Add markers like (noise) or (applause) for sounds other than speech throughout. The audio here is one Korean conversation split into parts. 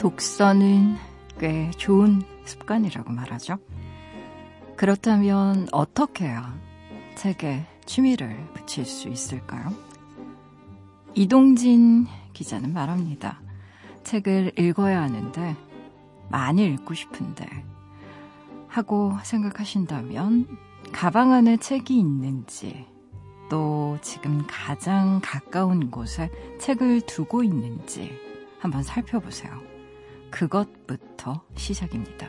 독서는 꽤 좋은 습관이라고 말하죠. 그렇다면 어떻게 해야 책에 취미를 붙일 수 있을까요? 이동진 기자는 말합니다. 책을 읽어야 하는데 많이 읽고 싶은데 하고 생각하신다면 가방 안에 책이 있는지 또 지금 가장 가까운 곳에 책을 두고 있는지 한번 살펴보세요. 그것부터 시작입니다.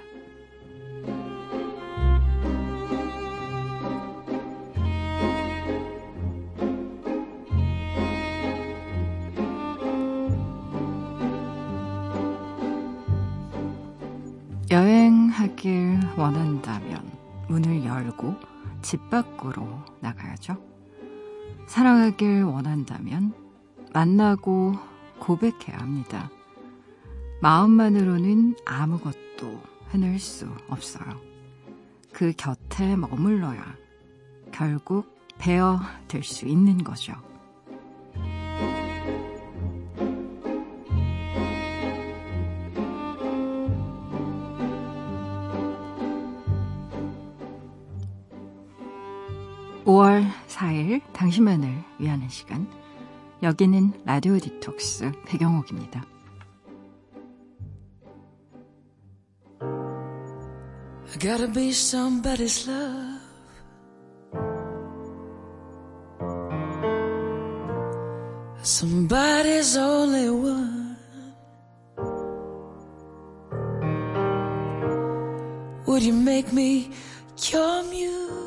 여행하길 원한다면 문을 열고 집 밖으로 나가야죠. 사랑하길 원한다면 만나고 고백해야 합니다. 마음만으로는 아무것도 해낼 수 없어요. 그 곁에 머물러야 결국 배어 될 수 있는 거죠. 5월 4일 당신만을 위하는 시간. 여기는 라디오 디톡스 배경옥입니다. Gotta be somebody's love. Somebody's only one. Would you make me your muse?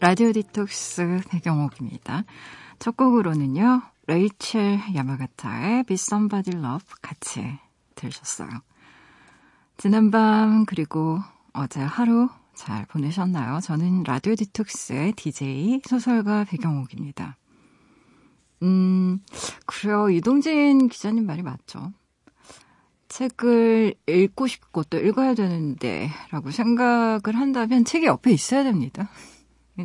라디오 디톡스 배경옥입니다. 첫 곡으로는요, 레이첼 야마가타의 Be Somebody's Love 같이 들으셨어요. 지난밤 그리고 어제 하루 잘 보내셨나요? 저는 라디오 디톡스의 DJ 소설가 배경옥입니다. 음, 그래요. 이동진 기자님 말이 맞죠. 책을 읽고 싶고 또 읽어야 되는데 라고 생각을 한다면 책이 옆에 있어야 됩니다.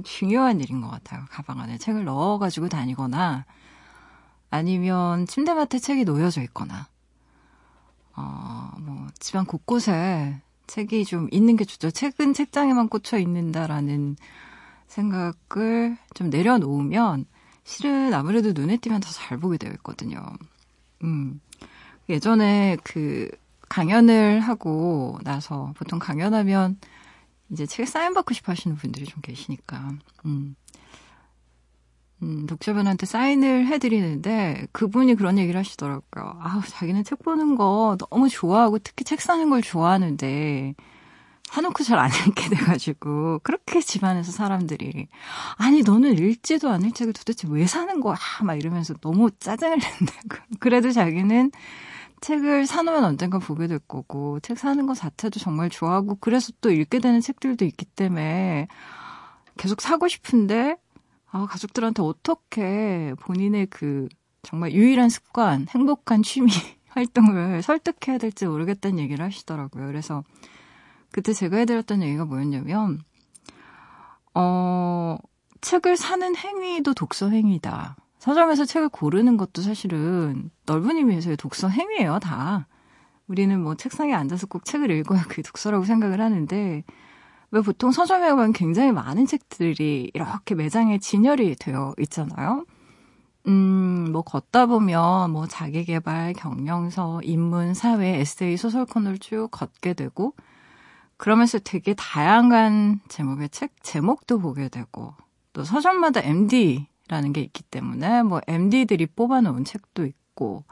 중요한 일인 것 같아요. 가방 안에 책을 넣어가지고 다니거나 아니면 침대맡에 책이 놓여져 있거나 어, 뭐 집안 곳곳에 책이 좀 있는 게 좋죠. 책은 책장에만 꽂혀 있는다라는 생각을 좀 내려놓으면 실은 아무래도 눈에 띄면 더 잘 보게 되어 있거든요. 음. 예전에 그 강연을 하고 나서 보통 강연하면 이제 책 사인 받고 싶어 하시는 분들이 좀 계시니까, 음. 음, 독자분한테 사인을 해드리는데 그분이 그런 얘기를 하시더라고요. 아우, 자기는 책 보는 거 너무 좋아하고 특히 책 사는 걸 좋아하는데 사놓고 잘 안 (laughs) 읽게 돼가지고 그렇게 집안에서 사람들이 아니 너는 읽지도 않을 책을 도대체 왜 사는 거야? 막 이러면서 너무 짜증을 낸다고. (laughs) 그래도 자기는 책을 사놓으면 언젠가 보게 될 거고, 책 사는 것 자체도 정말 좋아하고, 그래서 또 읽게 되는 책들도 있기 때문에 계속 사고 싶은데, 아, 가족들한테 어떻게 본인의 그 정말 유일한 습관, 행복한 취미 (laughs) 활동을 설득해야 될지 모르겠다는 얘기를 하시더라고요. 그래서 그때 제가 해드렸던 얘기가 뭐였냐면, 어, 책을 사는 행위도 독서 행위다. 서점에서 책을 고르는 것도 사실은 넓은 의미에서의 독서 행위예요, 다. 우리는 뭐 책상에 앉아서 꼭 책을 읽어야 그게 독서라고 생각을 하는데, 왜 보통 서점에 가면 굉장히 많은 책들이 이렇게 매장에 진열이 되어 있잖아요. 음, 뭐 걷다 보면 뭐 자기개발, 경영서, 인문, 사회, 에세이, 소설 코너를 쭉 걷게 되고, 그러면서 되게 다양한 제목의 책 제목도 보게 되고, 또 서점마다 MD 라는 게 있기 때문에 뭐 MD들이 뽑아놓은 책도 있고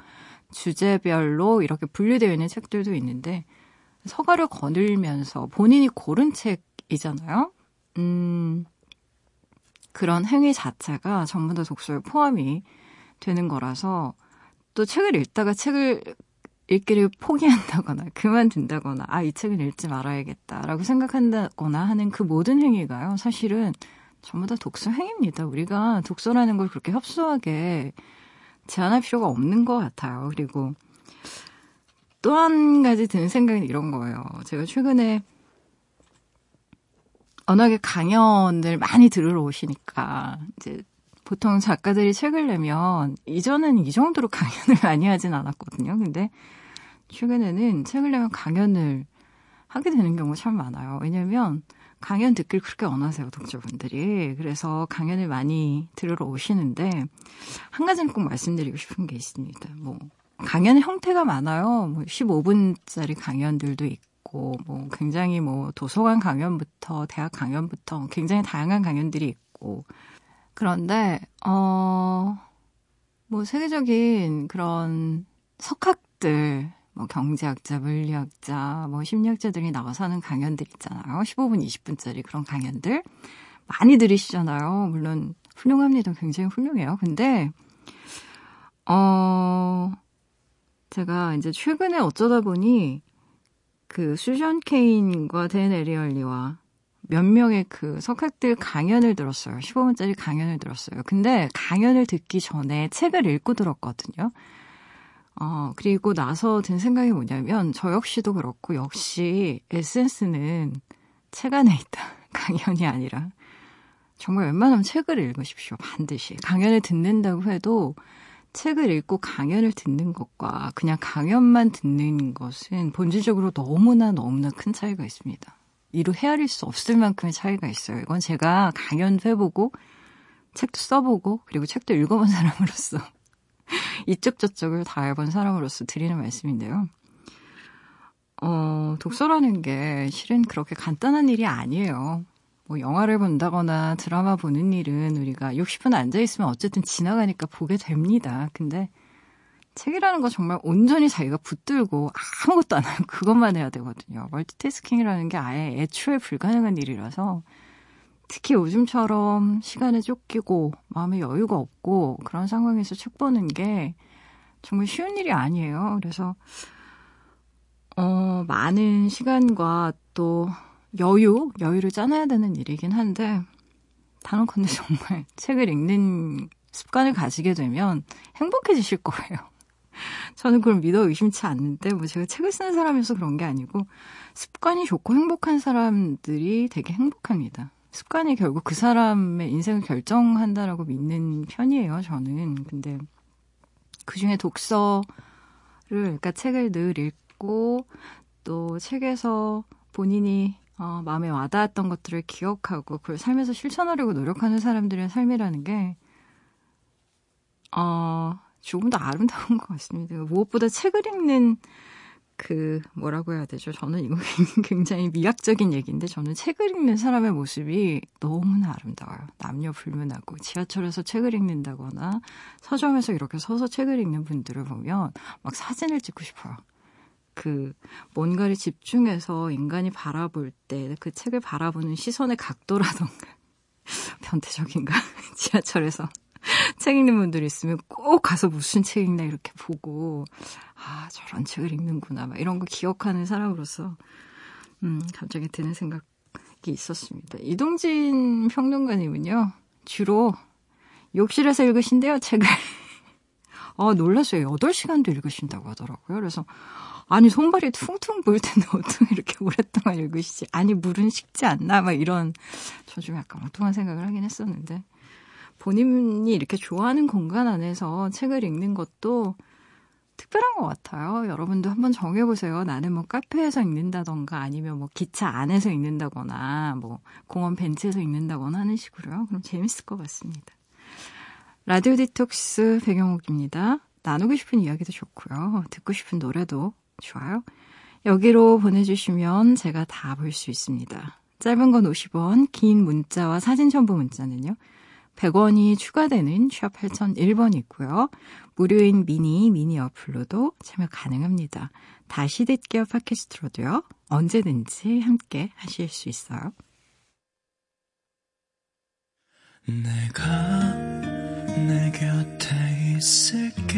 주제별로 이렇게 분류되어 있는 책들도 있는데 서가를 거닐면서 본인이 고른 책 이잖아요. 음, 그런 행위 자체가 전부 다 독서에 포함이 되는 거라서 또 책을 읽다가 책을 읽기를 포기한다거나 (laughs) 그만둔다거나 아 이 책은 읽지 말아야겠다라고 생각한다거나 하는 그 모든 행위가요 사실은 전부 다 독서 행위입니다. 우리가 독서라는 걸 그렇게 협소하게 제한할 필요가 없는 것 같아요. 그리고 또 한 가지 드는 생각은 이런 거예요. 제가 최근에 워낙에 강연을 많이 들으러 오시니까 이제 보통 작가들이 책을 내면 이전은 이 정도로 (laughs) 강연을 많이 하진 않았거든요. 근데 최근에는 책을 내면 강연을 하게 되는 경우가 참 많아요. 왜냐면 강연 듣기를 그렇게 원하세요, 독자분들이. 그래서 강연을 많이 들으러 오시는데, 한 가지는 꼭 말씀드리고 싶은 게 있습니다. 뭐, 강연의 형태가 많아요. 뭐 15분짜리 강연들도 있고, 뭐, 굉장히 뭐, 도서관 강연부터, 대학 강연부터 굉장히 다양한 강연들이 있고, 그런데, 어, 뭐, 세계적인 그런 석학들, 뭐 경제학자, 물리학자, 뭐 심리학자들이 나와서 하는 강연들 있잖아요. 15분, 20분짜리 그런 강연들 많이 들으시잖아요. 물론 훌륭합니다. 굉장히 훌륭해요. 근데 어 제가 이제 최근에 어쩌다 보니 그 수전 케인과 댄 에리얼리와 몇 명의 그 석학들 강연을 들었어요. 15분짜리 강연을 들었어요. 근데 강연을 듣기 전에 책을 읽고 들었거든요. 어, 그리고 나서 든 생각이 뭐냐면, 저 역시도 그렇고, 역시 에센스는 책 안에 있다. (laughs) 강연이 아니라. 정말 웬만하면 책을 읽으십시오. 반드시. 강연을 듣는다고 해도, 책을 읽고 강연을 듣는 것과 그냥 강연만 듣는 것은 본질적으로 너무나 너무나 큰 차이가 있습니다. 이루 헤아릴 수 없을 만큼의 차이가 있어요. 이건 제가 강연도 해보고, 책도 써보고, 그리고 책도 읽어본 사람으로서 (laughs) 이쪽 저쪽을 다 해본 사람으로서 드리는 말씀인데요. 어, 독서라는 게 실은 그렇게 간단한 일이 아니에요. 뭐 영화를 본다거나 드라마 보는 일은 우리가 60분 앉아 있으면 어쨌든 지나가니까 보게 됩니다. 근데 책이라는 거 정말 온전히 자기가 붙들고 아무것도 안 하고 그것만 해야 되거든요. 멀티태스킹이라는 게 아예 애초에 불가능한 일이라서 특히 요즘처럼 시간에 쫓기고 마음에 여유가 없고 그런 상황에서 책 보는 게 정말 쉬운 일이 아니에요. 그래서 어, 많은 시간과 또 여유, 여유를 짜놔야 되는 일이긴 한데 단언컨대 (laughs) 정말 책을 읽는 습관을 가지게 되면 행복해지실 거예요. (laughs) 저는 그걸 믿어 의심치 않는데 뭐 제가 책을 쓰는 사람이어서 그런 게 아니고 습관이 좋고 행복한 사람들이 되게 행복합니다. 습관이 결국 그 사람의 인생을 결정한다라고 믿는 편이에요, 저는. 근데 그 중에 독서를, 그러니까 책을 늘 읽고 또 책에서 본인이 어, 마음에 와닿았던 것들을 기억하고 그걸 삶에서 실천하려고 노력하는 사람들의 삶이라는 게, 어, 조금 더 아름다운 것 같습니다. 무엇보다 책을 읽는 그 뭐라고 해야 되죠? 저는 이거 (laughs) 굉장히 미학적인 얘기인데 저는 책을 읽는 사람의 모습이 너무나 아름다워요. 남녀 불문하고 지하철에서 책을 읽는다거나 서점에서 이렇게 서서 책을 읽는 분들을 보면 막 사진을 찍고 싶어요. 그 뭔가를 집중해서 인간이 바라볼 때 그 책을 바라보는 시선의 각도라던가 (laughs) 변태적인가 (laughs) 지하철에서 (laughs) 책 읽는 분들 있으면 꼭 가서 무슨 책 읽나 이렇게 보고, 아, 저런 책을 읽는구나. 막 이런 거 기억하는 사람으로서, 음, 갑자기 드는 생각이 있었습니다. 이동진 평론가님은요, 주로 욕실에서 읽으신대요, 책을. 아, 놀랐어요. 8시간도 읽으신다고 하더라고요. 그래서, 아니, 손발이 퉁퉁 부을 텐데 어떻게 이렇게 오랫동안 읽으시지? 아니, 물은 식지 않나? 막 이런, 저 좀 약간 엉뚱한 생각을 하긴 했었는데. 본인이 이렇게 좋아하는 공간 안에서 책을 읽는 것도 특별한 것 같아요. 여러분도 한번 정해보세요. 나는 뭐 카페에서 읽는다던가 아니면 뭐 기차 안에서 읽는다거나 뭐 공원 벤치에서 읽는다거나 하는 식으로요. 그럼 재밌을 것 같습니다. 라디오 디톡스 배경옥입니다. 나누고 싶은 이야기도 좋고요. 듣고 싶은 노래도 좋아요. 여기로 보내주시면 제가 다 볼 수 있습니다. 짧은 건 50원, 긴 문자와 사진 첨부 문자는요. 100원이 추가되는 샵 8001번 있고요. 무료인 미니, 미니 어플로도 참여 가능합니다. 다시 듣기어 팟캐스트로도요. 언제든지 함께 하실 수 있어요. 내가 내 곁에 있을게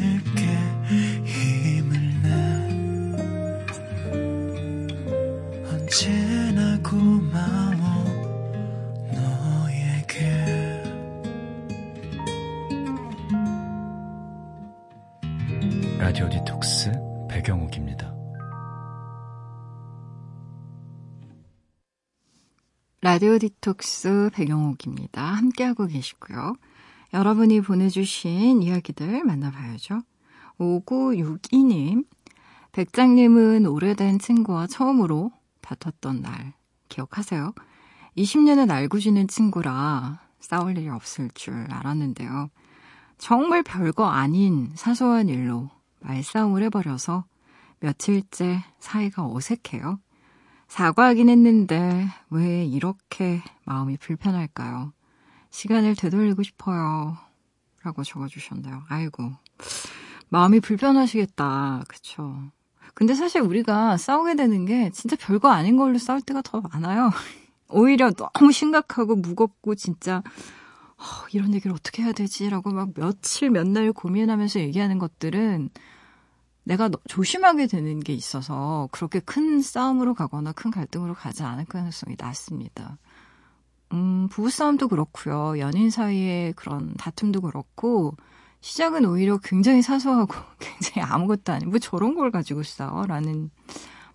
라디오 디톡스 배경옥입니다. 함께하고 계시고요. 여러분이 보내주신 이야기들 만나봐야죠. 5962님, 백장님은 오래된 친구와 처음으로 다퉜던 날 기억하세요? 20년은 알고 지낸 친구라 싸울 일이 없을 줄 알았는데요. 정말 별거 아닌 사소한 일로 말싸움을 해버려서 며칠째 사이가 어색해요. 사과하긴 했는데 왜 이렇게 마음이 불편할까요? 시간을 되돌리고 싶어요. 라고 적어주셨네요. 아이고. 마음이 불편하시겠다. 그쵸. 근데 사실 우리가 싸우게 되는 게 진짜 별거 아닌 걸로 싸울 때가 더 많아요. (laughs) 오히려 너무 심각하고 무겁고 진짜 어, 이런 얘기를 어떻게 해야 되지라고 막 며칠 몇 날 고민하면서 얘기하는 것들은 내가 조심하게 되는 게 있어서 그렇게 큰 싸움으로 가거나 큰 갈등으로 가지 않을 가능성이 낮습니다. 음, 부부싸움도 그렇고요. 연인 사이의 그런 다툼도 그렇고 시작은 오히려 굉장히 사소하고 (laughs) 굉장히 아무것도 아니고 뭐 저런 걸 가지고 싸워? 라는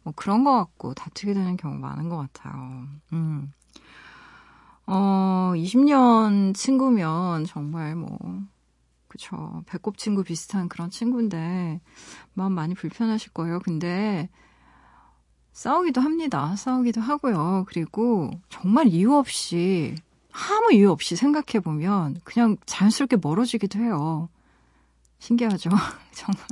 뭐 그런 거 같고 다투게 되는 경우 많은 것 같아요. 음. 어, 20년 친구면 정말 뭐, 그쵸. 배꼽 친구 비슷한 그런 친구인데, 마음 많이 불편하실 거예요. 근데, 싸우기도 합니다. 싸우기도 하고요. 그리고 정말 이유 없이, 아무 이유 없이 생각해 보면, 그냥 자연스럽게 멀어지기도 해요. 신기하죠? (laughs) 정말.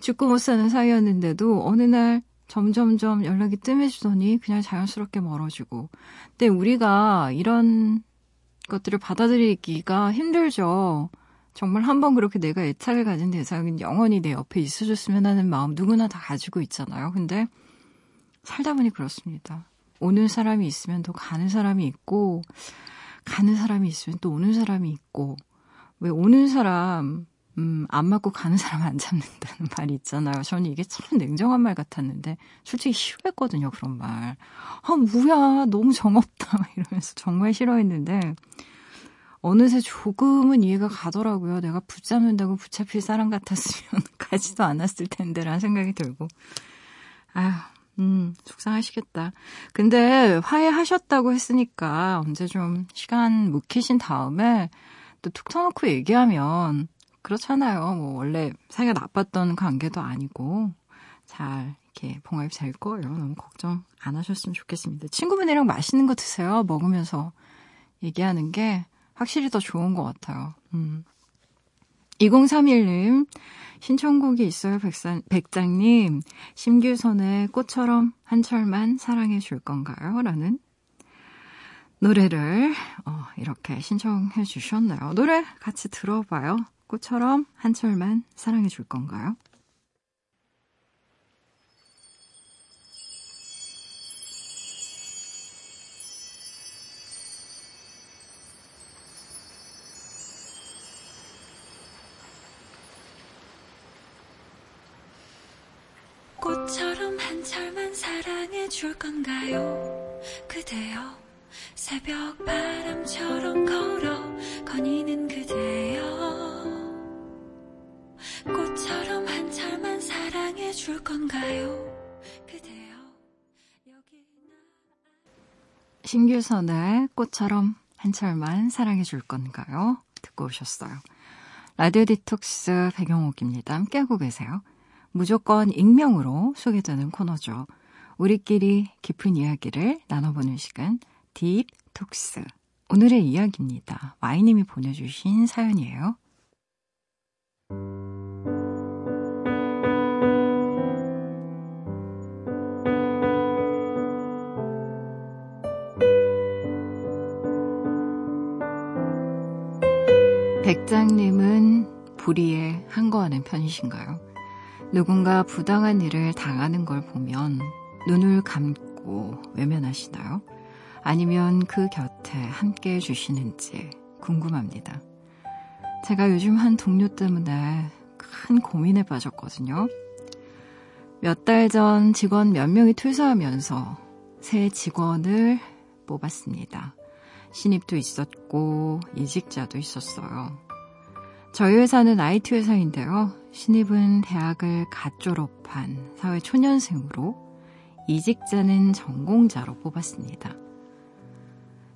죽고 못 사는 사이였는데도, 어느 날, 점점점 연락이 뜸해지더니 그냥 자연스럽게 멀어지고. 근데 우리가 이런 것들을 받아들이기가 힘들죠. 정말 한번 그렇게 내가 애착을 가진 대상은 영원히 내 옆에 있어줬으면 하는 마음 누구나 다 가지고 있잖아요. 근데 살다 보니 그렇습니다. 오는 사람이 있으면 또 가는 사람이 있고, 가는 사람이 있으면 또 오는 사람이 있고, 왜 오는 사람, 음, 안 맞고 가는 사람 안 잡는다는 (laughs) 말이 있잖아요. 저는 이게 참 냉정한 말 같았는데, 솔직히 싫어했거든요, 그런 말. 아, 뭐야, 너무 정없다. (laughs) 이러면서 정말 싫어했는데, 어느새 조금은 이해가 가더라고요. 내가 붙잡는다고 붙잡힐 사람 같았으면 (laughs) 가지도 않았을 텐데, 라는 생각이 들고. 아휴, 음, 속상하시겠다. 근데 화해하셨다고 했으니까 언제 좀 시간 묵히신 다음에 또 툭 터놓고 얘기하면 그렇잖아요. 뭐 원래 사이가 나빴던 관계도 아니고 잘 이렇게 봉합이 될 거예요. 너무 걱정 안 하셨으면 좋겠습니다. 친구분이랑 맛있는 거 드세요. 먹으면서 얘기하는 게 확실히 더 좋은 것 같아요. 음. 2031님, 신청곡이 있어요, 백산, 백장님. 심규선의 꽃처럼 한철만 사랑해 줄 건가요? 라는 노래를, 어, 이렇게 신청해 주셨나요? 노래 같이 들어봐요. 꽃처럼 한철만 사랑해 줄 건가요? 꽃처럼 한 철만 사랑해 줄 건가요? 그대여 새벽 바람처럼 걸어 거니는 그대여 꽃처럼 한 철만 사랑해 줄 건가요? 그대여 여기 심규선의 꽃처럼 한 철만 사랑해 줄 건가요? 듣고 오셨어요. 라디오 디톡스 배경옥입니다. 함께하고 계세요. 무조건 익명으로 소개되는 코너죠. 우리끼리 깊은 이야기를 나눠보는 시간, 딥톡스. 오늘의 이야기입니다. Y님이 보내주신 사연이에요. 백장님은 불의에 한거하는 편이신가요? 누군가 부당한 일을 당하는 걸 보면 눈을 감고 외면하시나요? 아니면 그 곁에 함께 해주시는지 궁금합니다. 제가 요즘 한 동료 때문에 큰 고민에 빠졌거든요. 몇 달 전 직원 몇 명이 퇴사하면서 새 직원을 뽑았습니다. 신입도 있었고 이직자도 있었어요. 저희 회사는 IT 회사인데요. 신입은 대학을 갓 졸업한 사회 초년생으로 이직자는 전공자로 뽑았습니다.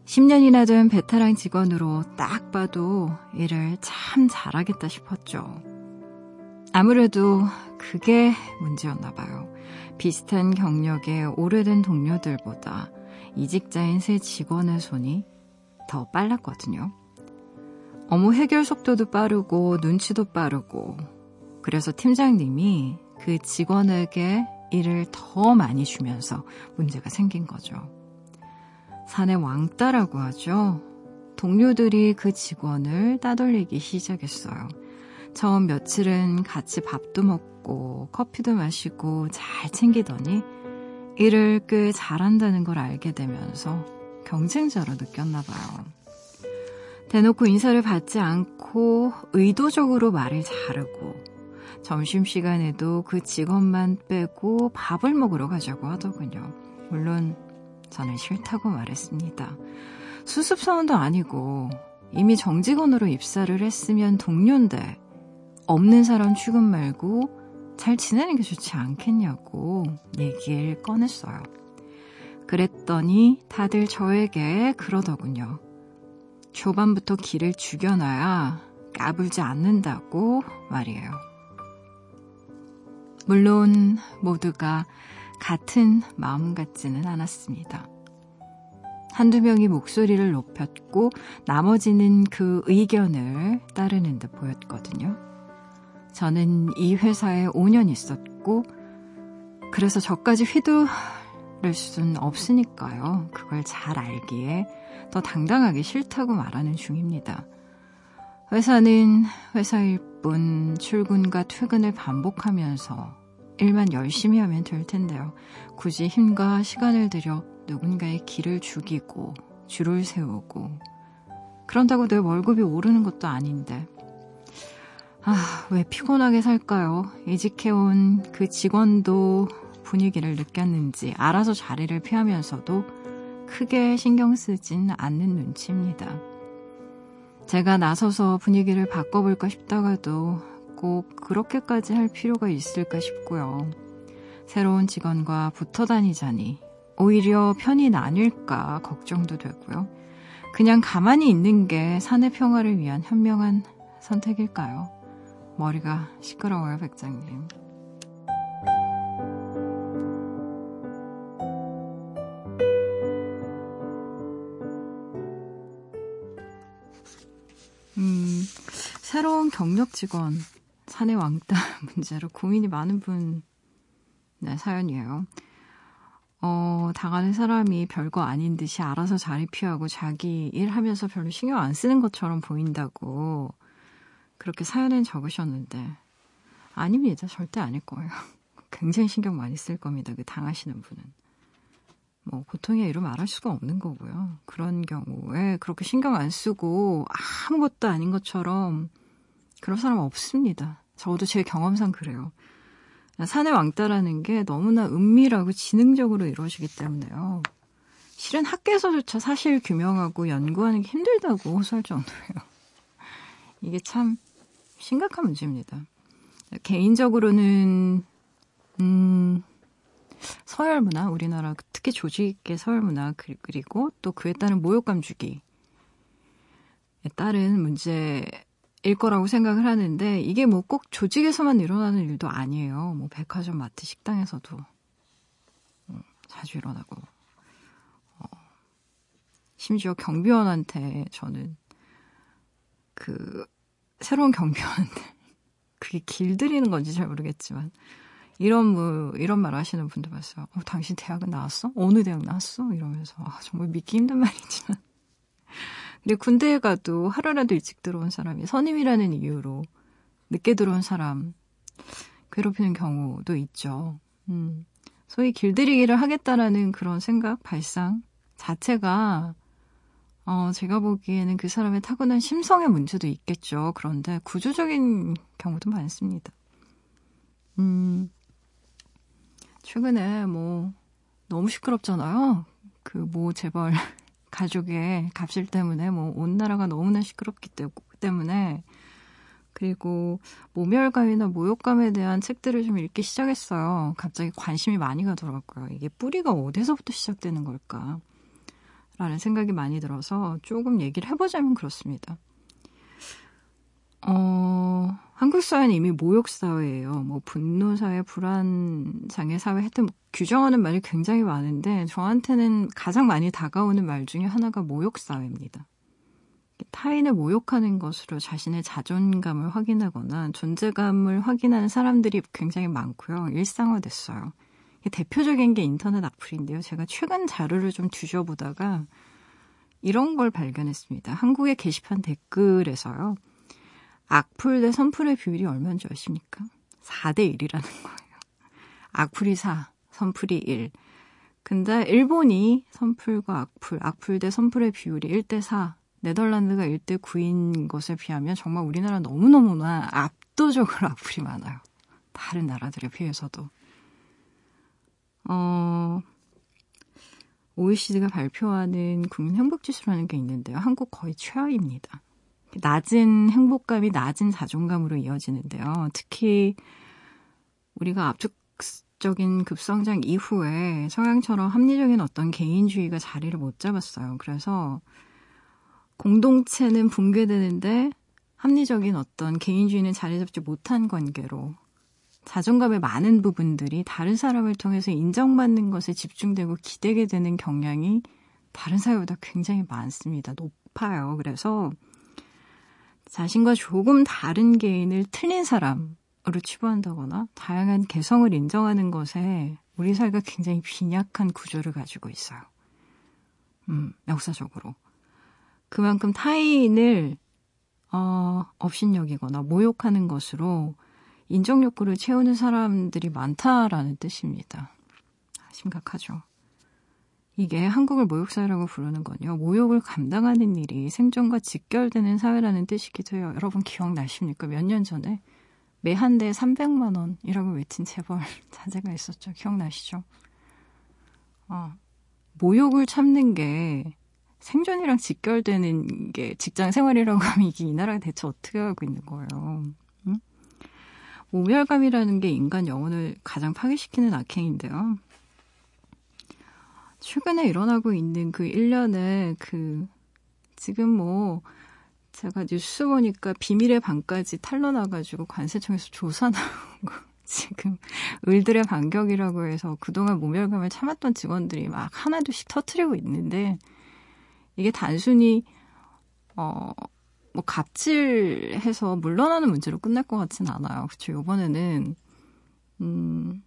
10년이나 된 베테랑 직원으로 딱 봐도 일을 참 잘하겠다 싶었죠. 아무래도 그게 문제였나 봐요. 비슷한 경력의 오래된 동료들보다 이직자인 새 직원의 손이 더 빨랐거든요. 업무 해결 속도도 빠르고 눈치도 빠르고 그래서 팀장님이 그 직원에게 일을 더 많이 주면서 문제가 생긴 거죠. 사내 왕따라고 하죠. 동료들이 그 직원을 따돌리기 시작했어요. 처음 며칠은 같이 밥도 먹고 커피도 마시고 잘 챙기더니 일을 꽤 잘한다는 걸 알게 되면서 경쟁자로 느꼈나 봐요. 대놓고 인사를 받지 않고 의도적으로 말을 자르고 점심시간에도 그 직원만 빼고 밥을 먹으러 가자고 하더군요. 물론 저는 싫다고 말했습니다. 수습사원도 아니고 이미 정직원으로 입사를 했으면 동료인데 없는 사람 취급 말고 잘 지내는 게 좋지 않겠냐고 얘기를 꺼냈어요. 그랬더니 다들 저에게 그러더군요. 초반부터 길을 죽여놔야 까불지 않는다고 말이에요. 물론 모두가 같은 마음 같지는 않았습니다. 한두 명이 목소리를 높였고 나머지는 그 의견을 따르는 듯 보였거든요. 저는 이 회사에 5년 있었고 그래서 저까지 휘두를 수는 없으니까요. 그걸 잘 알기에 더 당당하게 싫다고 말하는 중입니다. 회사는 회사일 뿐 출근과 퇴근을 반복하면서 일만 열심히 하면 될 텐데요. 굳이 힘과 시간을 들여 누군가의 길을 죽이고 줄을 세우고 그런다고 내 월급이 오르는 것도 아닌데 아, 왜 피곤하게 살까요? 이직해온 그 직원도 분위기를 느꼈는지 알아서 자리를 피하면서도 크게 신경 쓰진 않는 눈치입니다. 제가 나서서 분위기를 바꿔볼까 싶다가도 꼭 그렇게까지 할 필요가 있을까 싶고요. 새로운 직원과 붙어 다니자니 오히려 편이 나뉠까 걱정도 되고요. 그냥 가만히 있는 게 사내 평화를 위한 현명한 선택일까요? 머리가 시끄러워요, 백장님. 새로운 경력 직원, 사내 왕따 (laughs) 문제로 고민이 많은 분, 네, 사연이에요. 어, 당하는 사람이 별거 아닌 듯이 알아서 자리 피하고 자기 일하면서 별로 신경 안 쓰는 것처럼 보인다고 그렇게 사연엔 적으셨는데, 아닙니다. 절대 아닐 거예요. (laughs) 굉장히 신경 많이 쓸 겁니다. 그 당하시는 분은. 뭐 보통의 이로 말할 수가 없는 거고요. 그런 경우에 그렇게 신경 안 쓰고 아무것도 아닌 것처럼 그런 사람 없습니다. 저도 제 경험상 그래요. 산의 왕따라는 게 너무나 은밀하고 지능적으로 이루어지기 때문에요. 실은 학계에서조차 사실 규명하고 연구하는 게 힘들다고 호소할 정도예요. (laughs) 이게 참 심각한 문제입니다. 개인적으로는 음, 서열 문화, 우리나라 특히 조직의 서열 문화 그리고 또 그에 따른 모욕감 주기에 따른 문제 일 거라고 생각을 하는데 이게 뭐 꼭 조직에서만 일어나는 일도 아니에요. 뭐 백화점, 마트, 식당에서도 어, 자주 일어나고 어, 심지어 경비원한테 저는 그 새로운 경비원한테 (laughs) 그게 길들이는 건지 잘 모르겠지만 이런 뭐 이런 말 하시는 분도 봤어요. 어, 당신 대학은 나왔어? 어느 대학 나왔어? 이러면서 아, 정말 믿기 힘든 (laughs) 말이지만. 근데 군대에 가도 하루라도 일찍 들어온 사람이 선임이라는 이유로 늦게 들어온 사람 괴롭히는 경우도 있죠. 음. 소위 길들이기를 하겠다라는 그런 생각, 발상 자체가 어, 제가 보기에는 그 사람의 타고난 심성의 문제도 있겠죠. 그런데 구조적인 경우도 많습니다. 음, 최근에 뭐 너무 시끄럽잖아요. 그뭐 재벌 가족의 값일 때문에 뭐 온 나라가 너무나 시끄럽기 때문에 그리고 모멸감이나 모욕감에 대한 책들을 좀 읽기 시작했어요. 갑자기 관심이 많이 가더라고요. 이게 뿌리가 어디서부터 시작되는 걸까? 라는 생각이 많이 들어서 조금 얘기를 해보자면 그렇습니다. 어, 한국 사회는 이미 모욕 사회예요. 뭐 분노 사회, 불안 장애 사회 하여튼 뭐 규정하는 말이 굉장히 많은데 저한테는 가장 많이 다가오는 말 중에 하나가 모욕 사회입니다. 타인을 모욕하는 것으로 자신의 자존감을 확인하거나 존재감을 확인하는 사람들이 굉장히 많고요. 일상화됐어요. 대표적인 게 인터넷 악플인데요. 제가 최근 자료를 좀 뒤져보다가 이런 걸 발견했습니다. 한국의 게시판 댓글에서요. 악플 대 선플의 비율이 얼마인 줄 아십니까? 4대 1이라는 거예요. 악플이 4, 선플이 1. 근데 일본이 선플과 악플, 악플 대 선플의 비율이 1대 4, 네덜란드가 1대 9인 것에 비하면 정말 우리나라 너무너무나 압도적으로 악플이 많아요. 다른 나라들에 비해서도. 어, OECD가 발표하는 국민 행복지수라는 게 있는데요. 한국 거의 최하입니다. 낮은 행복감이 낮은 자존감으로 이어지는데요. 특히 우리가 압축적인 급성장 이후에 서양처럼 합리적인 어떤 개인주의가 자리를 못 잡았어요. 그래서 공동체는 붕괴되는데 합리적인 어떤 개인주의는 자리 잡지 못한 관계로 자존감의 많은 부분들이 다른 사람을 통해서 인정받는 것에 집중되고 기대게 되는 경향이 다른 사회보다 굉장히 많습니다. 높아요. 그래서 자신과 조금 다른 개인을 틀린 사람으로 치부한다거나 다양한 개성을 인정하는 것에 우리 사회가 굉장히 빈약한 구조를 가지고 있어요. 음, 역사적으로. 그만큼 타인을 어, 업신여기거나 모욕하는 것으로 인정 욕구를 채우는 사람들이 많다라는 뜻입니다. 심각하죠. 이게 한국을 모욕사회라고 부르는 건요. 모욕을 감당하는 일이 생존과 직결되는 사회라는 뜻이기도 해요. 여러분 기억나십니까? 몇 년 전에 매 한 대 300만 원이라고 외친 재벌 (laughs) 자제가 있었죠. 기억나시죠? 어, 모욕을 참는 게 생존이랑 직결되는 게 직장 생활이라고 하면 이게 이 나라가 대체 어떻게 하고 있는 거예요? 응? 모멸감이라는 게 인간 영혼을 가장 파괴시키는 악행인데요. 최근에 일어나고 있는 그 일련의 그 지금 뭐 제가 뉴스 보니까 비밀의 방까지 탄로나가지고 관세청에서 조사 나오고 (laughs) 지금 을들의 반격이라고 해서 그동안 모멸감을 참았던 직원들이 막 하나둘씩 터트리고 있는데 이게 단순히 어, 뭐 갑질해서 물러나는 문제로 끝날 것 같진 않아요. 그렇죠. 이번에는 음,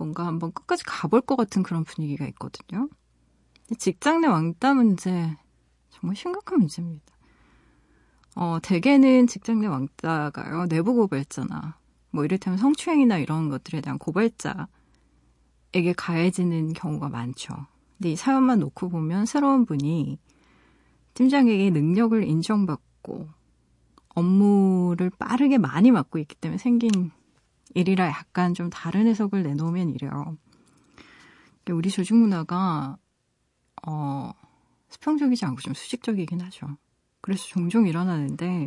뭔가 한번 끝까지 가볼 것 같은 그런 분위기가 있거든요. 직장 내 왕따 문제 정말 심각한 문제입니다. 어, 대개는 직장 내 왕따가요. 내부 고발자나 뭐 이를테면 성추행이나 이런 것들에 대한 고발자에게 가해지는 경우가 많죠. 근데 이 사연만 놓고 보면 새로운 분이 팀장에게 능력을 인정받고 업무를 빠르게 많이 맡고 있기 때문에 생긴 일이라 약간 좀 다른 해석을 내놓으면 이래요. 우리 조직 문화가 어, 수평적이지 않고 좀 수직적이긴 하죠. 그래서 종종 일어나는데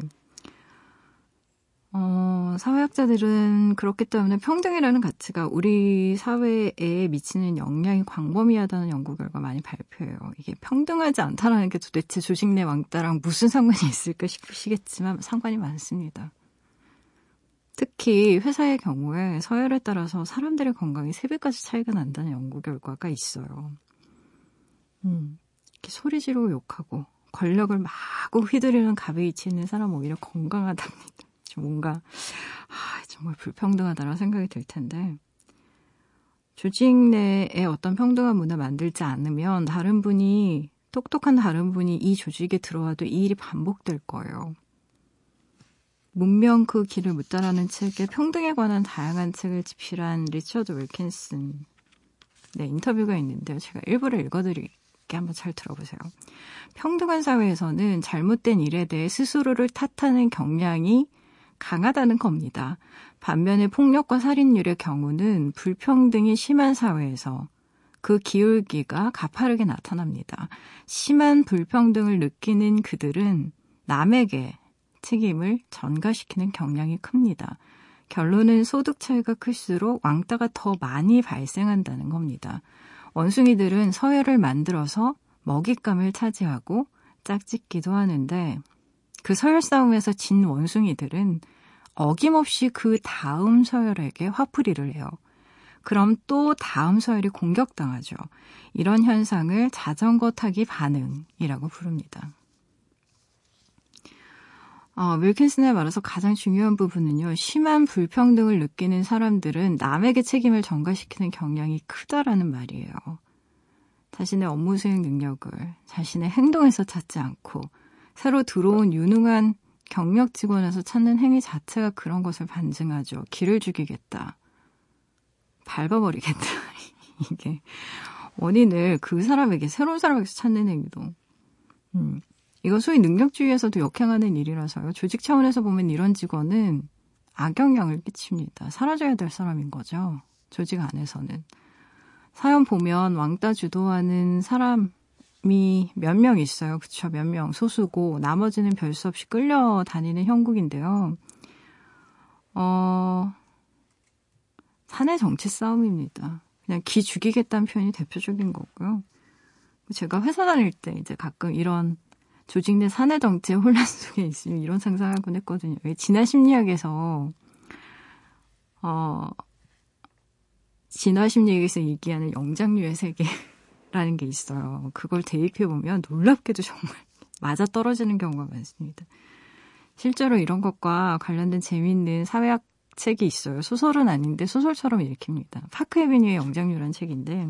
어, 사회학자들은 그렇기 때문에 평등이라는 가치가 우리 사회에 미치는 영향이 광범위하다는 연구 결과 많이 발표해요. 이게 평등하지 않다라는 게 도대체 조직 내 왕따랑 무슨 상관이 있을까 싶으시겠지만 상관이 많습니다. 특히 회사의 경우에 서열에 따라서 사람들의 건강이 3배까지 차이가 난다는 연구 결과가 있어요. 음, 이렇게 소리 지르고 욕하고 권력을 마구 휘두르는 갑에 위치 있는 사람은 오히려 건강하답니다. (laughs) 뭔가 아, 정말 불평등하다는 생각이 들 텐데 조직 내에 어떤 평등한 문화 만들지 않으면 다른 분이 똑똑한 다른 분이 이 조직에 들어와도 이 일이 반복될 거예요. 문명 그 길을 묻다라는 책에 평등에 관한 다양한 책을 집필한 리처드 윌킨슨 네, 인터뷰가 있는데요. 제가 일부를 읽어드릴게 한번 잘 들어보세요. 평등한 사회에서는 잘못된 일에 대해 스스로를 탓하는 경향이 강하다는 겁니다. 반면에 폭력과 살인율의 경우는 불평등이 심한 사회에서 그 기울기가 가파르게 나타납니다. 심한 불평등을 느끼는 그들은 남에게 책임을 전가시키는 경향이 큽니다. 결론은 소득 차이가 클수록 왕따가 더 많이 발생한다는 겁니다. 원숭이들은 서열을 만들어서 먹잇감을 차지하고 짝짓기도 하는데 그 서열 싸움에서 진 원숭이들은 어김없이 그 다음 서열에게 화풀이를 해요. 그럼 또 다음 서열이 공격당하죠. 이런 현상을 자전거 타기 반응이라고 부릅니다. 어, 윌킨슨에 말해서 가장 중요한 부분은요, 심한 불평등을 느끼는 사람들은 남에게 책임을 전가시키는 경향이 크다라는 말이에요. 자신의 업무 수행 능력을 자신의 행동에서 찾지 않고 새로 들어온 유능한 경력 직원에서 찾는 행위 자체가 그런 것을 반증하죠. 길을 죽이겠다. 밟아버리겠다. (laughs) 이게 원인을 그 사람에게 새로운 사람에게서 찾는 행동. 음. 이거 소위 능력주의에서도 역행하는 일이라서요. 조직 차원에서 보면 이런 직원은 악영향을 끼칩니다. 사라져야 될 사람인 거죠. 조직 안에서는. 사연 보면 왕따 주도하는 사람이 몇 명 있어요. 그쵸. 몇 명. 소수고, 나머지는 별 수 없이 끌려다니는 형국인데요. 어, 사내 정치 싸움입니다. 그냥 기 죽이겠다는 표현이 대표적인 거고요. 제가 회사 다닐 때 이제 가끔 이런 조직 내 사내 정치의 혼란 속에 있으면 이런 상상하곤 했거든요. 진화 심리학에서 어 진화 심리학에서 얘기하는 영장류의 세계라는 게 있어요. 그걸 대입해 보면 놀랍게도 정말 맞아 떨어지는 경우가 많습니다. 실제로 이런 것과 관련된 재미있는 사회학 책이 있어요. 소설은 아닌데 소설처럼 읽힙니다. 파크 에비뉴의 영장류라는 책인데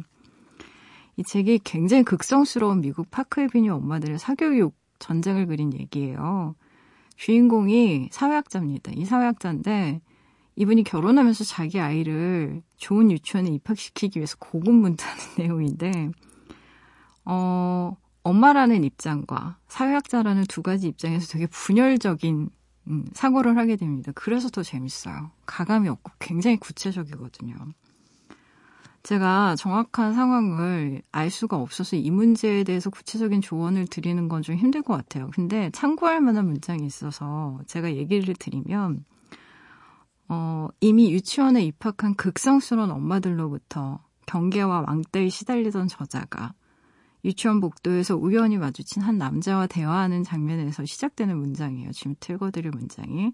이 책이 굉장히 극성스러운 미국 파크 에비뉴 엄마들의 사교육 전쟁을 그린 얘기예요. 주인공이 사회학자입니다. 이 사회학자인데 이분이 결혼하면서 자기 아이를 좋은 유치원에 입학시키기 위해서 고군분투하는 (laughs) 내용인데 어 엄마라는 입장과 사회학자라는 두 가지 입장에서 되게 분열적인 음, 사고를 하게 됩니다. 그래서 더 재밌어요. 가감이 없고 굉장히 구체적이거든요. 제가 정확한 상황을 알 수가 없어서 이 문제에 대해서 구체적인 조언을 드리는 건 좀 힘들 것 같아요. 근데 참고할 만한 문장이 있어서 제가 얘기를 드리면, 어, 이미 유치원에 입학한 극성스러운 엄마들로부터 경계와 왕따에 시달리던 저자가 유치원 복도에서 우연히 마주친 한 남자와 대화하는 장면에서 시작되는 문장이에요. 지금 틀어드릴 문장이.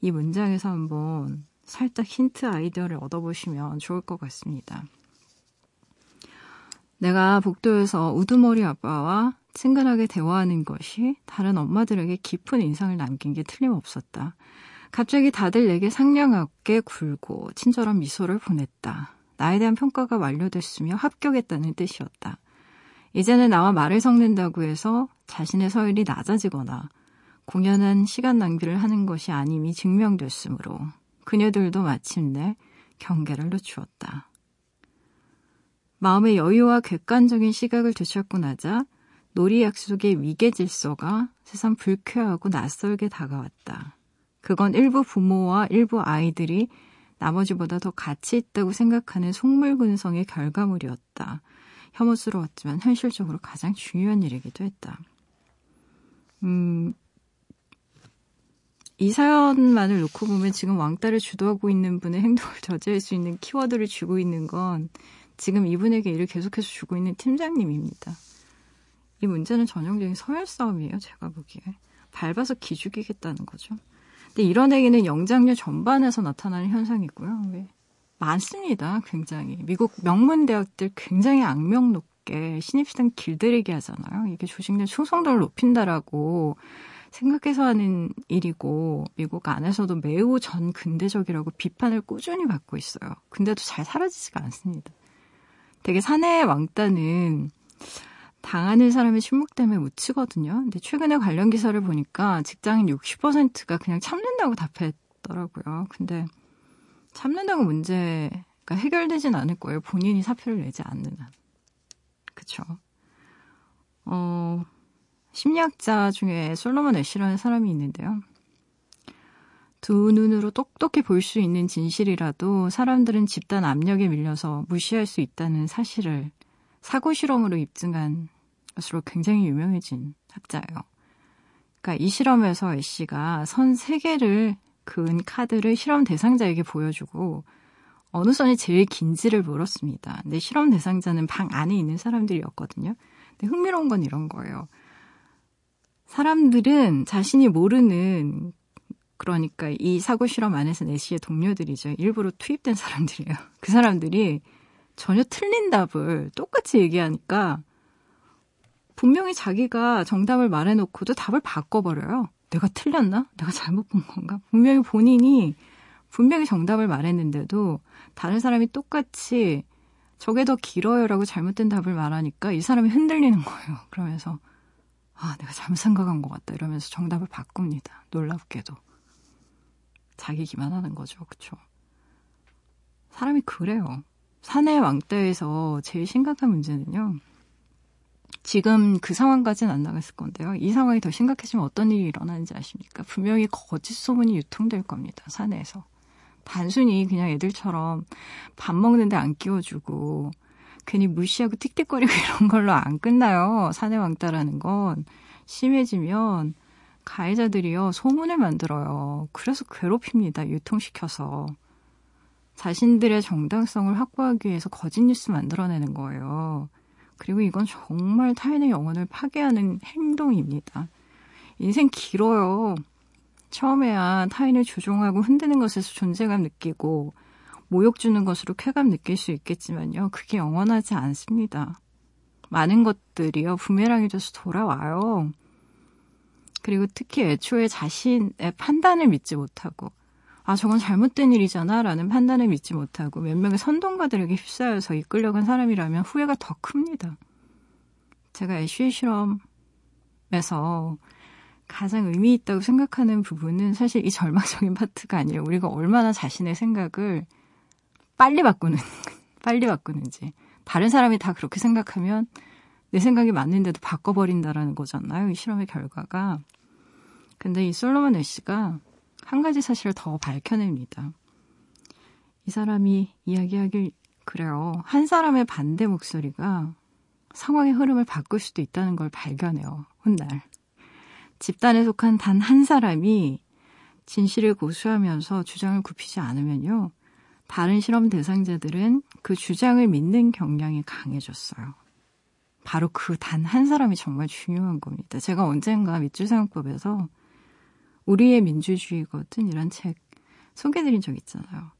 이 문장에서 한번 살짝 힌트 아이디어를 얻어보시면 좋을 것 같습니다. 내가 복도에서 우두머리 아빠와 친근하게 대화하는 것이 다른 엄마들에게 깊은 인상을 남긴 게 틀림없었다. 갑자기 다들 내게 상냥하게 굴고 친절한 미소를 보냈다. 나에 대한 평가가 완료됐으며 합격했다는 뜻이었다. 이제는 나와 말을 섞는다고 해서 자신의 서열이 낮아지거나 공연한 시간 낭비를 하는 것이 아님이 증명됐으므로 그녀들도 마침내 경계를 늦추었다. 마음의 여유와 객관적인 시각을 되찾고 나자 놀이 약속의 위계 질서가 세상 불쾌하고 낯설게 다가왔다. 그건 일부 부모와 일부 아이들이 나머지보다 더 가치 있다고 생각하는 속물근성의 결과물이었다. 혐오스러웠지만 현실적으로 가장 중요한 일이기도 했다. 음, 이 사연만을 놓고 보면 지금 왕따를 주도하고 있는 분의 행동을 저지할 수 있는 키워드를 주고 있는 건 지금 이분에게 일을 계속해서 주고 있는 팀장님입니다. 이 문제는 전형적인 서열 싸움이에요, 제가 보기에. 밟아서 기죽이겠다는 거죠. 근데 이런 얘기는 영장류 전반에서 나타나는 현상이고요. 왜? 많습니다, 굉장히. 미국 명문대학들 굉장히 악명 높게 신입생 길들이게 하잖아요. 이게 조직 내 충성도를 높인다라고 생각해서 하는 일이고, 미국 안에서도 매우 전 근대적이라고 비판을 꾸준히 받고 있어요. 근데도 잘 사라지지가 않습니다. 되게 사내 왕따는 당하는 사람의 침묵 때문에 묻히거든요. 근데 최근에 관련 기사를 보니까 직장인 60%가 그냥 참는다고 답했더라고요. 근데 참는다고 문제가 해결되진 않을 거예요. 본인이 사표를 내지 않는 한. 그쵸. 어, 심리학자 중에 솔로몬 애쉬라는 사람이 있는데요. 두 눈으로 똑똑히 볼 수 있는 진실이라도 사람들은 집단 압력에 밀려서 무시할 수 있다는 사실을 사고 실험으로 입증한 것으로 굉장히 유명해진 학자예요. 그러니까 이 실험에서 애쉬가 선 3개를 그은 카드를 실험 대상자에게 보여주고 어느 선이 제일 긴지를 물었습니다. 근데 실험 대상자는 방 안에 있는 사람들이었거든요. 근데 흥미로운 건 이런 거예요. 사람들은 자신이 모르는 그러니까 이 사고 실험 안에서 내시의 동료들이죠. 일부러 투입된 사람들이에요. (laughs) 그 사람들이 전혀 틀린 답을 똑같이 얘기하니까 분명히 자기가 정답을 말해놓고도 답을 바꿔버려요. 내가 틀렸나? 내가 잘못 본 건가? 분명히 본인이 분명히 정답을 말했는데도 다른 사람이 똑같이 저게 더 길어요라고 잘못된 답을 말하니까 이 사람이 흔들리는 거예요. 그러면서 아, 내가 잘못 생각한 것 같다. 이러면서 정답을 바꿉니다. 놀랍게도. 자기 기만하는 거죠. 그쵸? 사람이 그래요. 사내 왕따에서 제일 심각한 문제는요. 지금 그 상황까지는 안 나갔을 건데요. 이 상황이 더 심각해지면 어떤 일이 일어나는지 아십니까? 분명히 거짓 소문이 유통될 겁니다. 사내에서. 단순히 그냥 애들처럼 밥 먹는데 안 끼워주고 괜히 무시하고 틱틱거리고 (laughs) 이런 걸로 안 끝나요. 사내 왕따라는 건 심해지면 가해자들이요 소문을 만들어요. 그래서 괴롭힙니다. 유통시켜서 자신들의 정당성을 확보하기 위해서 거짓 뉴스 만들어내는 거예요. 그리고 이건 정말 타인의 영혼을 파괴하는 행동입니다. 인생 길어요. 처음에야 타인을 조종하고 흔드는 것에서 존재감 느끼고 모욕 주는 것으로 쾌감 느낄 수 있겠지만요. 그게 영원하지 않습니다. 많은 것들이요. 부메랑이 돼서 돌아와요. 그리고 특히 애초에 자신의 판단을 믿지 못하고 아, 저건 잘못된 일이잖아 라는 판단을 믿지 못하고 몇 명의 선동가들에게 휩싸여서 이끌려간 사람이라면 후회가 더 큽니다. 제가 애쉬의 실험에서 가장 의미 있다고 생각하는 부분은 사실 이 절망적인 파트가 아니라 우리가 얼마나 자신의 생각을 빨리 바꾸는, (laughs) 빨리 바꾸는지. 다른 사람이 다 그렇게 생각하면 내 생각이 맞는데도 바꿔버린다라는 거잖아요. 이 실험의 결과가. 근데 이 솔로몬 애쉬가 한 가지 사실을 더 밝혀냅니다. 이 사람이 이야기하길 그래요. 한 사람의 반대 목소리가 상황의 흐름을 바꿀 수도 있다는 걸 발견해요. 훗날. 집단에 속한 단 한 사람이 진실을 고수하면서 주장을 굽히지 않으면요. 다른 실험 대상자들은 그 주장을 믿는 경향이 강해졌어요. 바로 그 단 한 사람이 정말 중요한 겁니다. 제가 언젠가 밑줄사용법에서 우리의 민주주의거든 이런 책 소개드린 적 있잖아요.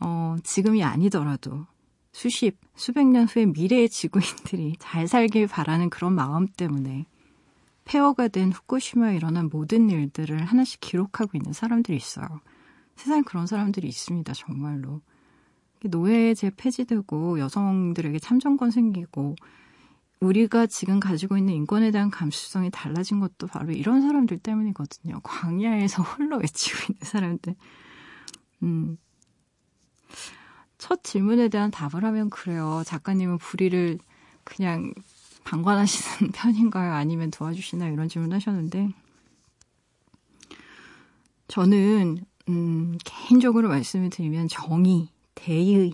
어, 지금이 아니더라도 수십, 수백 년 후에 미래의 지구인들이 잘 살길 바라는 그런 마음 때문에 폐허가 된 후쿠시마에 일어난 모든 일들을 하나씩 기록하고 있는 사람들이 있어요. 세상에 그런 사람들이 있습니다, 정말로. 노예제 폐지되고 여성들에게 참정권 생기고 우리가 지금 가지고 있는 인권에 대한 감수성이 달라진 것도 바로 이런 사람들 때문이거든요. 광야에서 (laughs) 홀로 외치고 있는 사람들. 음. 첫 질문에 대한 답을 하면 그래요. 작가님은 불의를 그냥 방관하시는 (laughs) 편인가요? 아니면 도와주시나요? 이런 질문 하셨는데, 저는, 음, 개인적으로 말씀을 드리면 정의, 대의,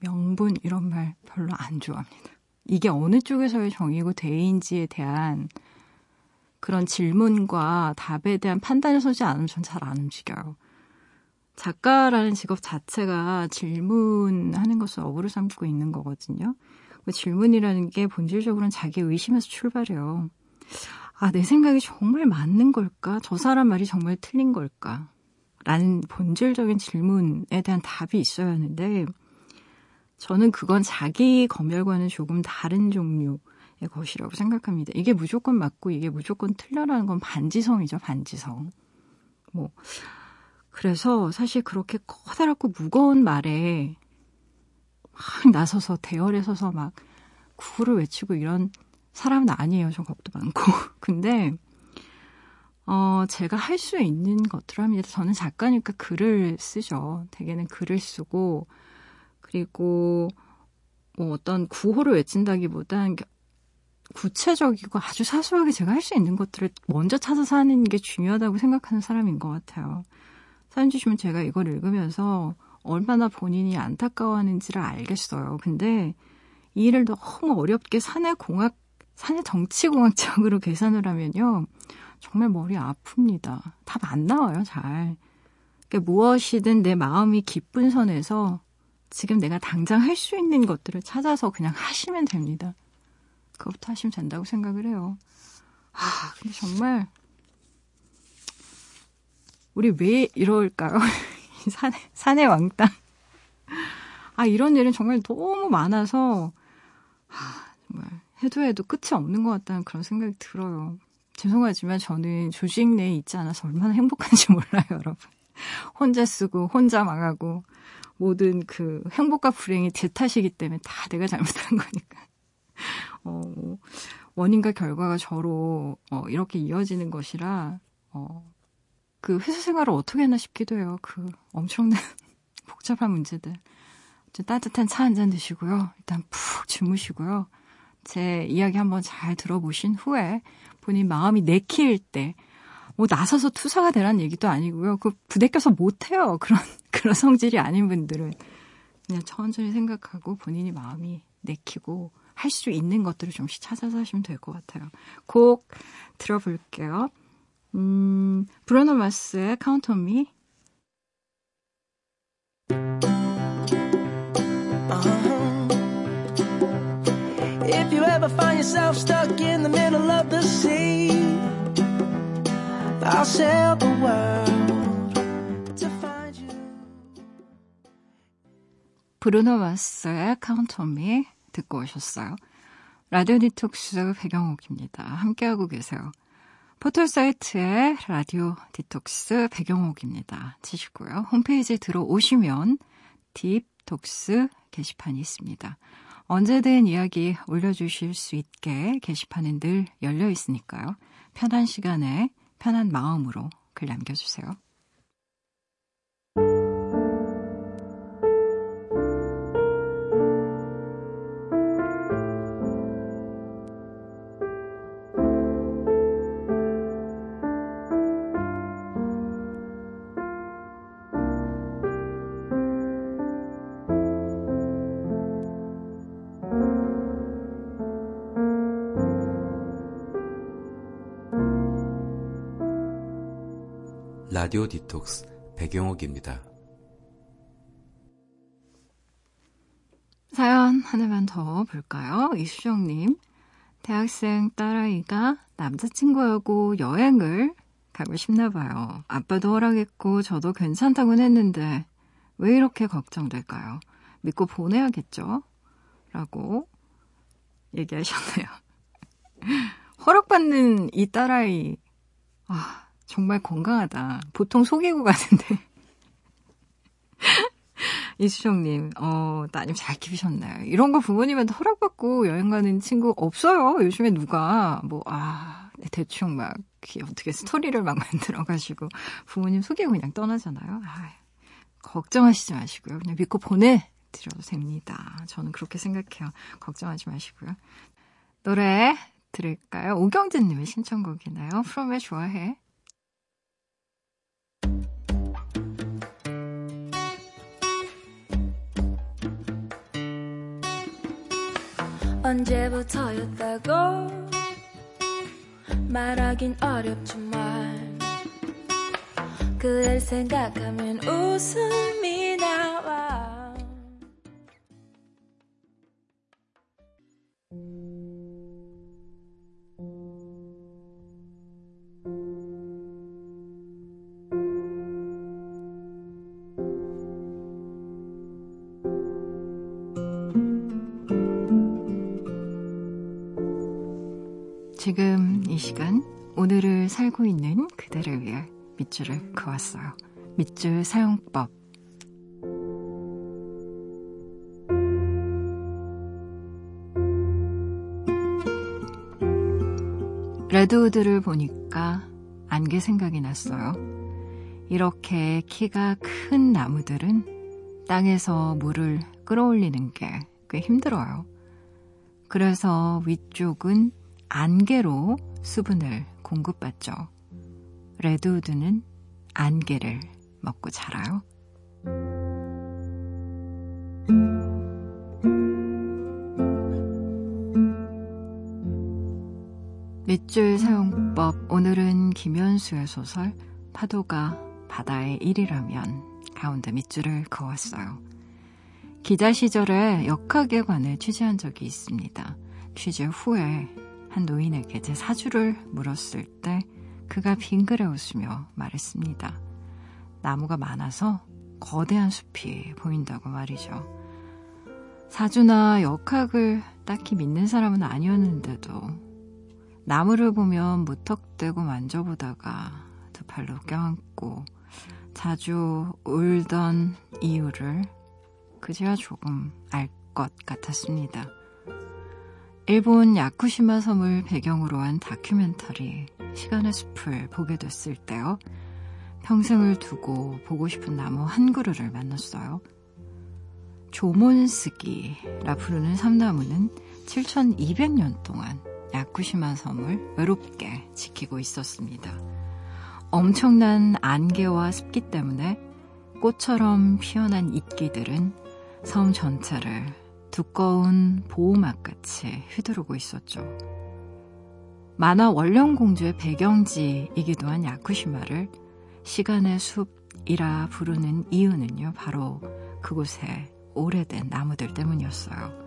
명분, 이런 말 별로 안 좋아합니다. 이게 어느 쪽에서의 정의고 대의인지에 대한 그런 질문과 답에 대한 판단을 서지 않으면 전 잘 안 움직여요. 작가라는 직업 자체가 질문하는 것을 업으로 삼고 있는 거거든요. 그 질문이라는 게 본질적으로는 자기 의심에서 출발해요. 아, 내 생각이 정말 맞는 걸까? 저 사람 말이 정말 틀린 걸까? 라는 본질적인 질문에 대한 답이 있어야 하는데, 저는 그건 자기 검열과는 조금 다른 종류의 것이라고 생각합니다. 이게 무조건 맞고 이게 무조건 틀려라는 건 반지성이죠, 반지성. 뭐, 그래서 사실 그렇게 커다랗고 무거운 말에 막 나서서 대열에 서서 막 구호를 외치고 이런 사람은 아니에요. 저 겁도 많고. (laughs) 근데, 어, 제가 할 수 있는 것들을 합니다. 저는 작가니까 글을 쓰죠. 대개는 글을 쓰고, 그리고 뭐 어떤 구호를 외친다기보단 구체적이고 아주 사소하게 제가 할 수 있는 것들을 먼저 찾아서 하는 게 중요하다고 생각하는 사람인 것 같아요. 사연 주시면 제가 이걸 읽으면서 얼마나 본인이 안타까워하는지를 알겠어요. 근데 이 일을 너무 어렵게 사내 공학 산의 정치공학적으로 (laughs) 계산을 하면요. 정말 머리 아픕니다. 답 안 나와요, 잘. 그러니까 무엇이든 내 마음이 기쁜 선에서 지금 내가 당장 할 수 있는 것들을 찾아서 그냥 하시면 됩니다. 그것부터 하시면 된다고 생각을 해요. 아, 근데 정말, 우리 왜 이럴까요? 산의, 산의 왕땅. 아, 이런 일은 정말 너무 많아서, 아, 정말, 해도 해도 끝이 없는 것 같다는 그런 생각이 들어요. 죄송하지만 저는 조직 내에 있지 않아서 얼마나 행복한지 (laughs) 몰라요, 여러분. 혼자 쓰고, 혼자 망하고, 모든 그 행복과 불행이 제 탓이기 때문에 다 내가 잘못한 거니까. 어, 원인과 결과가 저로 어, 이렇게 이어지는 것이라 어, 그 회사 생활을 어떻게 했나 싶기도 해요. 그 엄청난 (laughs) 복잡한 문제들. 따뜻한 차 한 잔 드시고요. 일단 푹 주무시고요. 제 이야기 한번 잘 들어보신 후에 본인 마음이 내키일 때, 뭐 나서서 투사가 되란 얘기도 아니고요. 그 부대껴서 못해요. (laughs) 그런, 그런 성질이 아닌 분들은. 그냥 천천히 생각하고 본인이 마음이 내키고 할 수 있는 것들을 좀씩 찾아서 하시면 될 것 같아요. 곡 들어볼게요. 음, 브루노 마스의 Count on Me. If you ever find yourself stuck in the middle of the sea, I'll sail the world to find you. 브루노 마스의 Me 듣고 오셨어요. 라디오 디톡스 배경옥입니다. 함께하고 계세요. 포털 사이트에 라디오 디톡스 배경옥입니다. 치시고요. 홈페이지에 들어오시면 딥톡스 게시판이 있습니다. 언제든 이야기 올려주실 수 있게 게시판은 늘 열려 있으니까요. 편한 시간에 편한 마음으로 글 남겨주세요. 라디오 디톡스 배경옥입니다. 사연 하나만 더 볼까요? 이수정님. 대학생 딸아이가 남자친구하고 여행을 가고 싶나 봐요. 아빠도 허락했고 저도 괜찮다곤 했는데 왜 이렇게 걱정될까요? 믿고 보내야겠죠? 라고 얘기하셨네요. (laughs) 허락받는 이 딸아이, 아, 정말 건강하다. 보통 속이고 가는데. (laughs) 이수정님, 어, 따님 잘 키우셨나요? 이런 거 부모님한테 허락받고 여행 가는 친구 없어요. 요즘에 누가, 뭐, 아, 대충 막, 어떻게 스토리를 막 (laughs) 만들어 가지고 부모님 속이고 그냥 떠나잖아요. 아, 걱정하시지 마시고요. 그냥 믿고 보내드려도 됩니다. 저는 그렇게 생각해요. 걱정하지 마시고요. 노래 들을까요? 오경진님의 신청곡이나요? 프롬의 좋아해. 언제부터였다고? 말하긴 어렵지만 그댈 생각하면 웃음이 살고 있는 그대를 위해 밑줄을 그었어요. 밑줄 사용법. 레드우드를 보니까 안개 생각이 났어요. 이렇게 키가 큰 나무들은 땅에서 물을 끌어올리는 게 꽤 힘들어요. 그래서 위쪽은 안개로 수분을 공급받죠. 레드우드는 안개를 먹고 자라요. 밑줄 사용법 오늘은 김현수의 소설 파도가 바다의 일이라면 가운데 밑줄을 그었어요. 기자 시절에 역학에 관해 취재한 적이 있습니다. 취재 후에 한 노인에게 제 사주를 물었을 때 그가 빙그레 웃으며 말했습니다. 나무가 많아서 거대한 숲이 보인다고 말이죠. 사주나 역학을 딱히 믿는 사람은 아니었는데도 나무를 보면 무턱대고 만져보다가 두 팔로 껴안고 자주 울던 이유를 그제야 조금 알 것 같았습니다. 일본 야쿠시마 섬을 배경으로 한 다큐멘터리 시간의 숲을 보게 됐을 때요. 평생을 두고 보고 싶은 나무 한 그루를 만났어요. 조몬스기라 부르는 삼나무는 7,200년 동안 야쿠시마 섬을 외롭게 지키고 있었습니다. 엄청난 안개와 습기 때문에 꽃처럼 피어난 잎기들은 섬 전체를 두꺼운 보호막같이 휘두르고 있었죠. 만화 원령공주의 배경지이기도 한 야쿠시마를 시간의 숲이라 부르는 이유는요, 바로 그곳에 오래된 나무들 때문이었어요.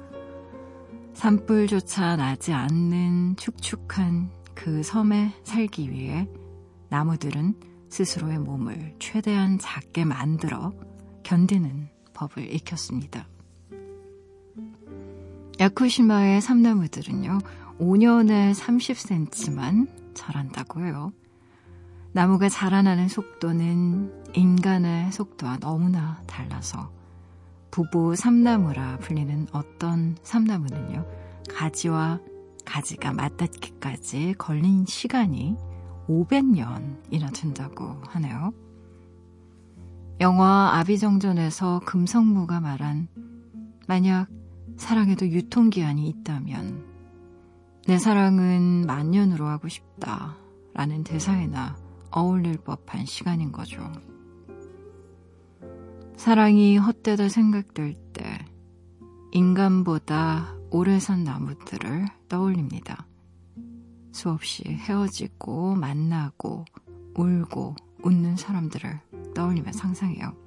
산불조차 나지 않는 축축한 그 섬에 살기 위해 나무들은 스스로의 몸을 최대한 작게 만들어 견디는 법을 익혔습니다. 야쿠시마의 삼나무들은요, 5년에 30cm만 자란다고 해요. 나무가 자라나는 속도는 인간의 속도와 너무나 달라서 부부 삼나무라 불리는 어떤 삼나무는요, 가지와 가지가 맞닿기까지 걸린 시간이 500년이나 된다고 하네요. 영화 아비정전에서 금성무가 말한 만약 사랑에도 유통기한이 있다면 내 사랑은 만년으로 하고 싶다 라는 대사에나 어울릴 법한 시간인 거죠. 사랑이 헛되다 생각될 때 인간보다 오래 산 나무들을 떠올립니다. 수없이 헤어지고 만나고 울고 웃는 사람들을 떠올리며 상상해요.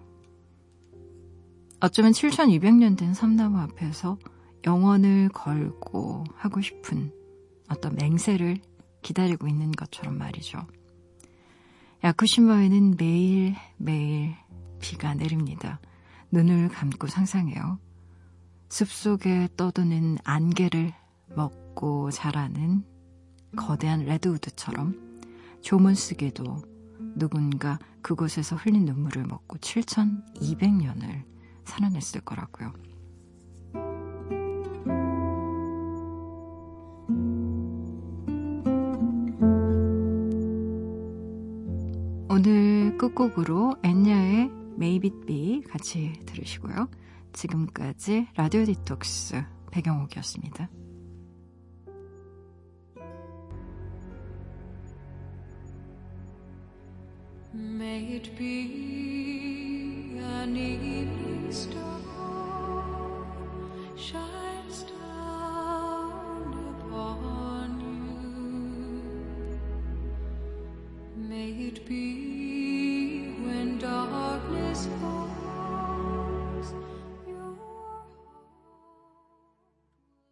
어쩌면 7200년 된 삼나무 앞에서 영원을 걸고 하고 싶은 어떤 맹세를 기다리고 있는 것처럼 말이죠. 야쿠시마에는 매일 매일 비가 내립니다. 눈을 감고 상상해요. 숲속에 떠도는 안개를 먹고 자라는 거대한 레드우드처럼 조문 쓰기도 누군가 그곳에서 흘린 눈물을 먹고 7,200년을 살아냈을 거라고요. 오늘 끝곡으로 엔야의 Maybe Be 같이 들으시고요. 지금까지 라디오 디톡스 배경옥이었습니다. May it be stars.